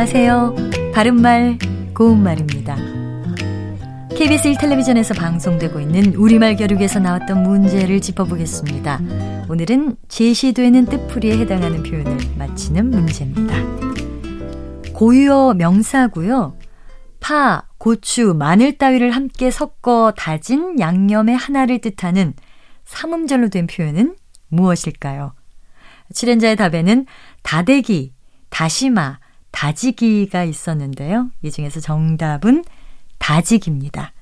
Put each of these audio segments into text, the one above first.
안녕하세요. 바른말, 고운말입니다. KBS 1텔레비전에서 방송되고 있는 우리말 교육에서 나왔던 문제를 짚어보겠습니다. 오늘은 제시되는 뜻풀이에 해당하는 표현을 맞히는 문제입니다. 고유어 명사고요. 파, 고추, 마늘 따위를 함께 섞어 다진 양념의 하나를 뜻하는 삼음절로 된 표현은 무엇일까요? 출연자의 답에는 다대기, 다시마, 다지기가 있었는데요. 이 중에서 정답은 다지기입니다.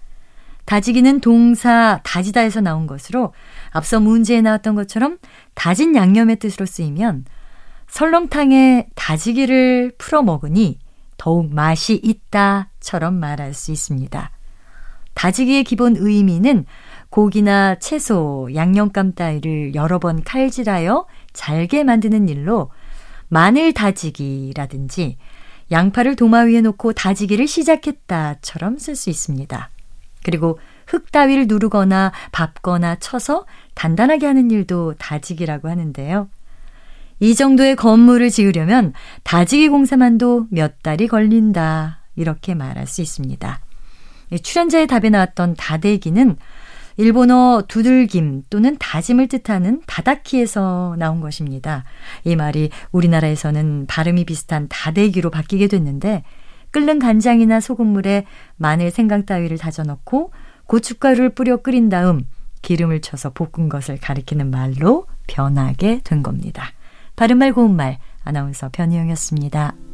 다지기는 동사 다지다에서 나온 것으로 앞서 문제에 나왔던 것처럼 다진 양념의 뜻으로 쓰이면 설렁탕에 다지기를 풀어 먹으니 더욱 맛이 있다처럼 말할 수 있습니다. 다지기의 기본 의미는 고기나 채소, 양념감 따위를 여러 번 칼질하여 잘게 만드는 일로 마늘 다지기라든지 양파를 도마 위에 놓고 다지기를 시작했다처럼 쓸 수 있습니다. 그리고 흙 따위를 누르거나 밟거나 쳐서 단단하게 하는 일도 다지기라고 하는데요. 이 정도의 건물을 지으려면 다지기 공사만도 몇 달이 걸린다. 이렇게 말할 수 있습니다. 출연자의 답에 나왔던 다대기는 일본어 두들김 또는 다짐을 뜻하는 다다키에서 나온 것입니다. 이 말이 우리나라에서는 발음이 비슷한 다대기로 바뀌게 됐는데 끓는 간장이나 소금물에 마늘, 생강 따위를 다져 넣고 고춧가루를 뿌려 끓인 다음 기름을 쳐서 볶은 것을 가리키는 말로 변하게 된 겁니다. 바른말 고운말 아나운서 변희영이었습니다.